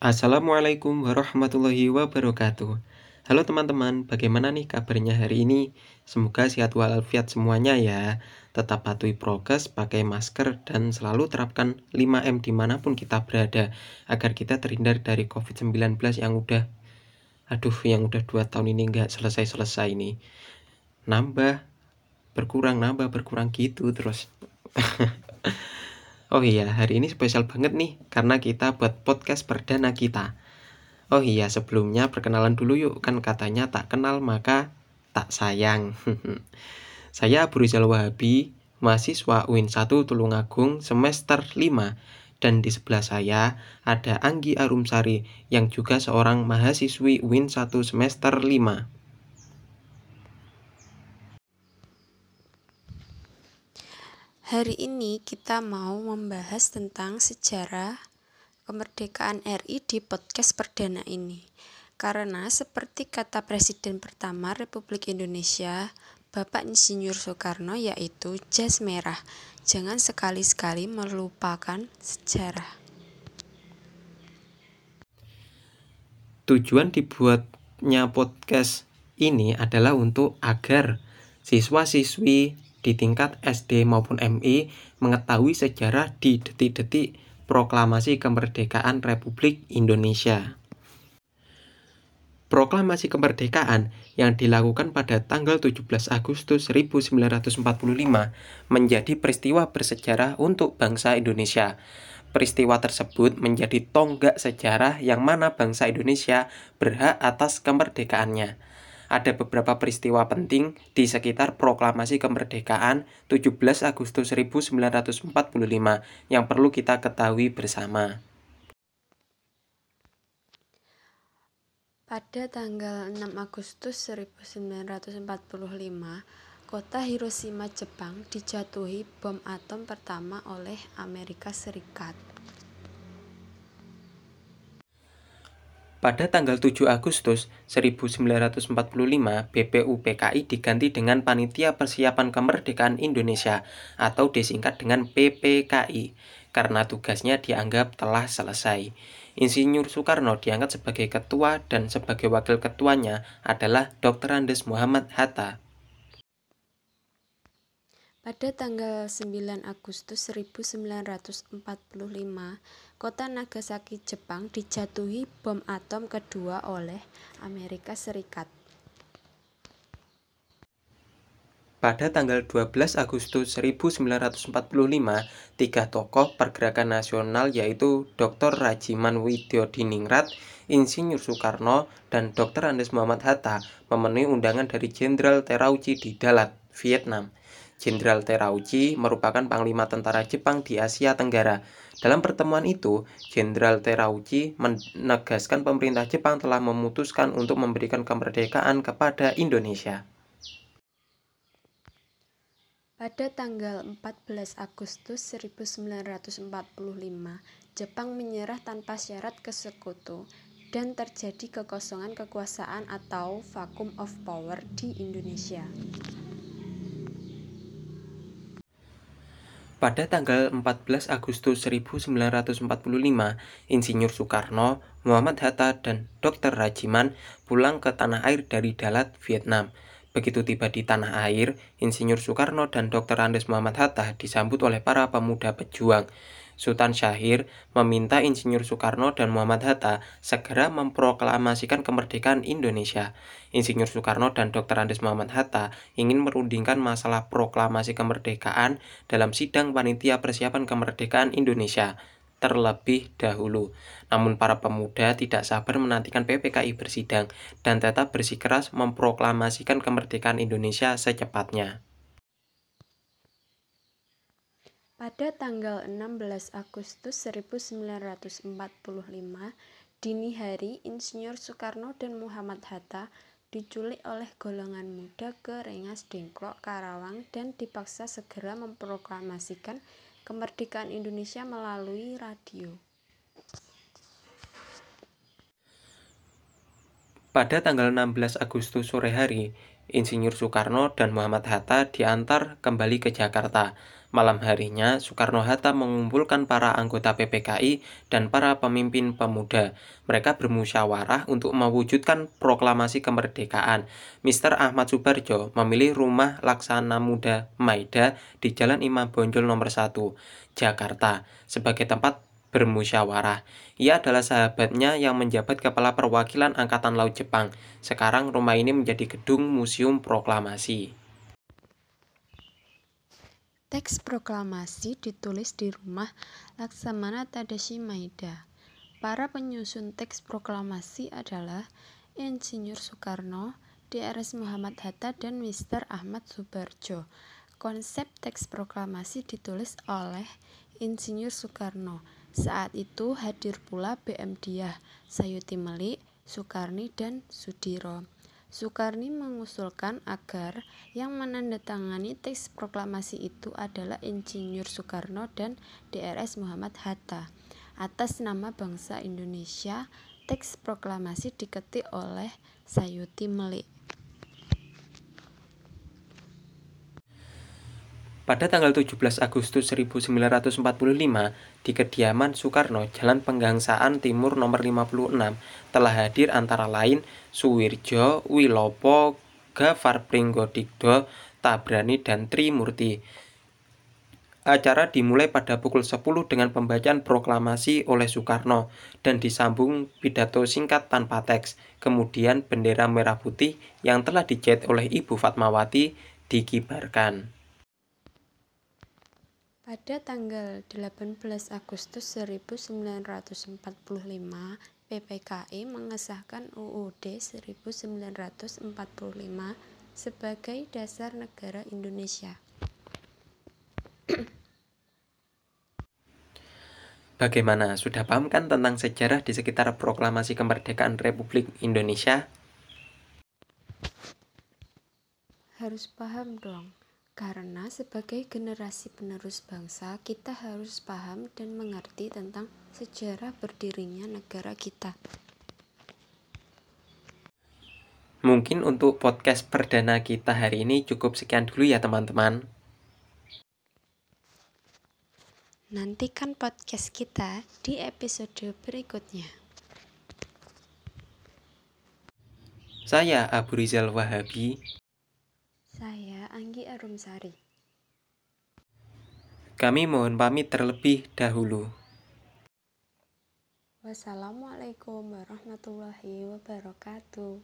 Assalamualaikum warahmatullahi wabarakatuh. Halo teman-teman, bagaimana nih kabarnya hari ini? Semoga sehat walafiat semuanya ya. Tetap patuhi prokes, pakai masker, dan selalu terapkan 5M di mana pun kita berada Agar kita terhindar dari COVID-19 yang udah Aduh, yang udah 2 tahun ini nggak selesai-selesai nih Nambah, berkurang, nambah, berkurang gitu terus Oh iya, hari ini spesial banget nih karena kita buat podcast perdana kita. Oh iya, sebelumnya perkenalan dulu yuk, kan katanya tak kenal maka tak sayang. Saya Abu Rizal Wahabi, mahasiswa UIN 1 Tulungagung semester 5 dan di sebelah saya ada Anggi Arumsari yang juga seorang mahasiswi UIN 1 semester 5. Hari ini kita mau membahas tentang sejarah kemerdekaan RI di podcast perdana ini. Karena seperti kata Presiden pertama Republik Indonesia, Bapak Insinyur Soekarno yaitu jas merah. Jangan sekali-sekali melupakan sejarah. Tujuan dibuatnya podcast ini adalah untuk agar siswa-siswi di tingkat SD maupun MI mengetahui sejarah di detik-detik proklamasi kemerdekaan Republik Indonesia. Proklamasi kemerdekaan yang dilakukan pada tanggal 17 Agustus 1945 menjadi peristiwa bersejarah untuk bangsa Indonesia. Peristiwa tersebut menjadi tonggak sejarah yang mana bangsa Indonesia berhak atas kemerdekaannya ada beberapa peristiwa penting di sekitar proklamasi kemerdekaan 17 Agustus 1945 yang perlu kita ketahui bersama. Pada tanggal 6 Agustus 1945, kota Hiroshima, Jepang dijatuhi bom atom pertama oleh Amerika Serikat. Pada tanggal 7 Agustus 1945, BPUPKI diganti dengan Panitia Persiapan Kemerdekaan Indonesia atau disingkat dengan PPKI karena tugasnya dianggap telah selesai. Insinyur Soekarno diangkat sebagai ketua dan sebagai wakil ketuanya adalah Dr. Andes Muhammad Hatta. Pada tanggal 9 Agustus 1945, kota Nagasaki, Jepang dijatuhi bom atom kedua oleh Amerika Serikat. Pada tanggal 12 Agustus 1945, tiga tokoh pergerakan nasional yaitu Dr. Rajiman Widyodiningrat, Insinyur Soekarno, dan Dr. Andes Muhammad Hatta memenuhi undangan dari Jenderal Terauchi di Dalat, Vietnam. Jenderal Terauchi merupakan panglima tentara Jepang di Asia Tenggara. Dalam pertemuan itu, Jenderal Terauchi menegaskan pemerintah Jepang telah memutuskan untuk memberikan kemerdekaan kepada Indonesia. Pada tanggal 14 Agustus 1945, Jepang menyerah tanpa syarat ke sekutu dan terjadi kekosongan kekuasaan atau vacuum of power di Indonesia. Pada tanggal 14 Agustus 1945, Insinyur Soekarno, Muhammad Hatta, dan Dr. Rajiman pulang ke tanah air dari Dalat, Vietnam. Begitu tiba di tanah air, Insinyur Soekarno dan Dr. Andes Muhammad Hatta disambut oleh para pemuda pejuang. Sultan Syahir meminta Insinyur Soekarno dan Muhammad Hatta segera memproklamasikan kemerdekaan Indonesia. Insinyur Soekarno dan Dr. Andes Muhammad Hatta ingin merundingkan masalah proklamasi kemerdekaan dalam sidang panitia persiapan kemerdekaan Indonesia terlebih dahulu. Namun para pemuda tidak sabar menantikan PPKI bersidang dan tetap bersikeras memproklamasikan kemerdekaan Indonesia secepatnya. Pada tanggal 16 Agustus 1945, dini hari Insinyur Soekarno dan Muhammad Hatta diculik oleh golongan muda ke Rengas Dengklok, Karawang dan dipaksa segera memproklamasikan kemerdekaan Indonesia melalui radio. Pada tanggal 16 Agustus sore hari, Insinyur Soekarno dan Muhammad Hatta diantar kembali ke Jakarta. Malam harinya, Soekarno-Hatta mengumpulkan para anggota PPKI dan para pemimpin pemuda. Mereka bermusyawarah untuk mewujudkan proklamasi kemerdekaan. Mr. Ahmad Subarjo memilih rumah Laksana Muda Maida di Jalan Imam Bonjol nomor 1, Jakarta, sebagai tempat bermusyawarah. Ia adalah sahabatnya yang menjabat Kepala Perwakilan Angkatan Laut Jepang. Sekarang rumah ini menjadi gedung Museum Proklamasi. Teks proklamasi ditulis di rumah Laksamana Tadashi Maeda. Para penyusun teks proklamasi adalah Insinyur Soekarno, DRS Muhammad Hatta, dan Mr. Ahmad Subarjo. Konsep teks proklamasi ditulis oleh Insinyur Soekarno. Saat itu hadir pula BM Diah, Sayuti Melik, Soekarni, dan Sudiro. Soekarni mengusulkan agar yang menandatangani teks proklamasi itu adalah Insinyur Soekarno dan DRS Muhammad Hatta. Atas nama bangsa Indonesia, teks proklamasi diketik oleh Sayuti Melik. Pada tanggal 17 Agustus 1945, di kediaman Soekarno, Jalan Penggangsaan Timur nomor 56, telah hadir antara lain Suwirjo, Wilopo, Gafar Pringgodikdo, Tabrani, dan Trimurti. Acara dimulai pada pukul 10 dengan pembacaan proklamasi oleh Soekarno dan disambung pidato singkat tanpa teks. Kemudian bendera merah putih yang telah dicat oleh Ibu Fatmawati dikibarkan. Pada tanggal 18 Agustus 1945, PPKI mengesahkan UUD 1945 sebagai dasar negara Indonesia. Bagaimana? Sudah paham kan tentang sejarah di sekitar proklamasi kemerdekaan Republik Indonesia? Harus paham dong. Karena sebagai generasi penerus bangsa, kita harus paham dan mengerti tentang sejarah berdirinya negara kita. Mungkin untuk podcast perdana kita hari ini cukup sekian dulu ya teman-teman. Nantikan podcast kita di episode berikutnya. Saya Abu Rizal Wahabi saya Anggi Arumsari. Kami mohon pamit terlebih dahulu. Wassalamualaikum warahmatullahi wabarakatuh.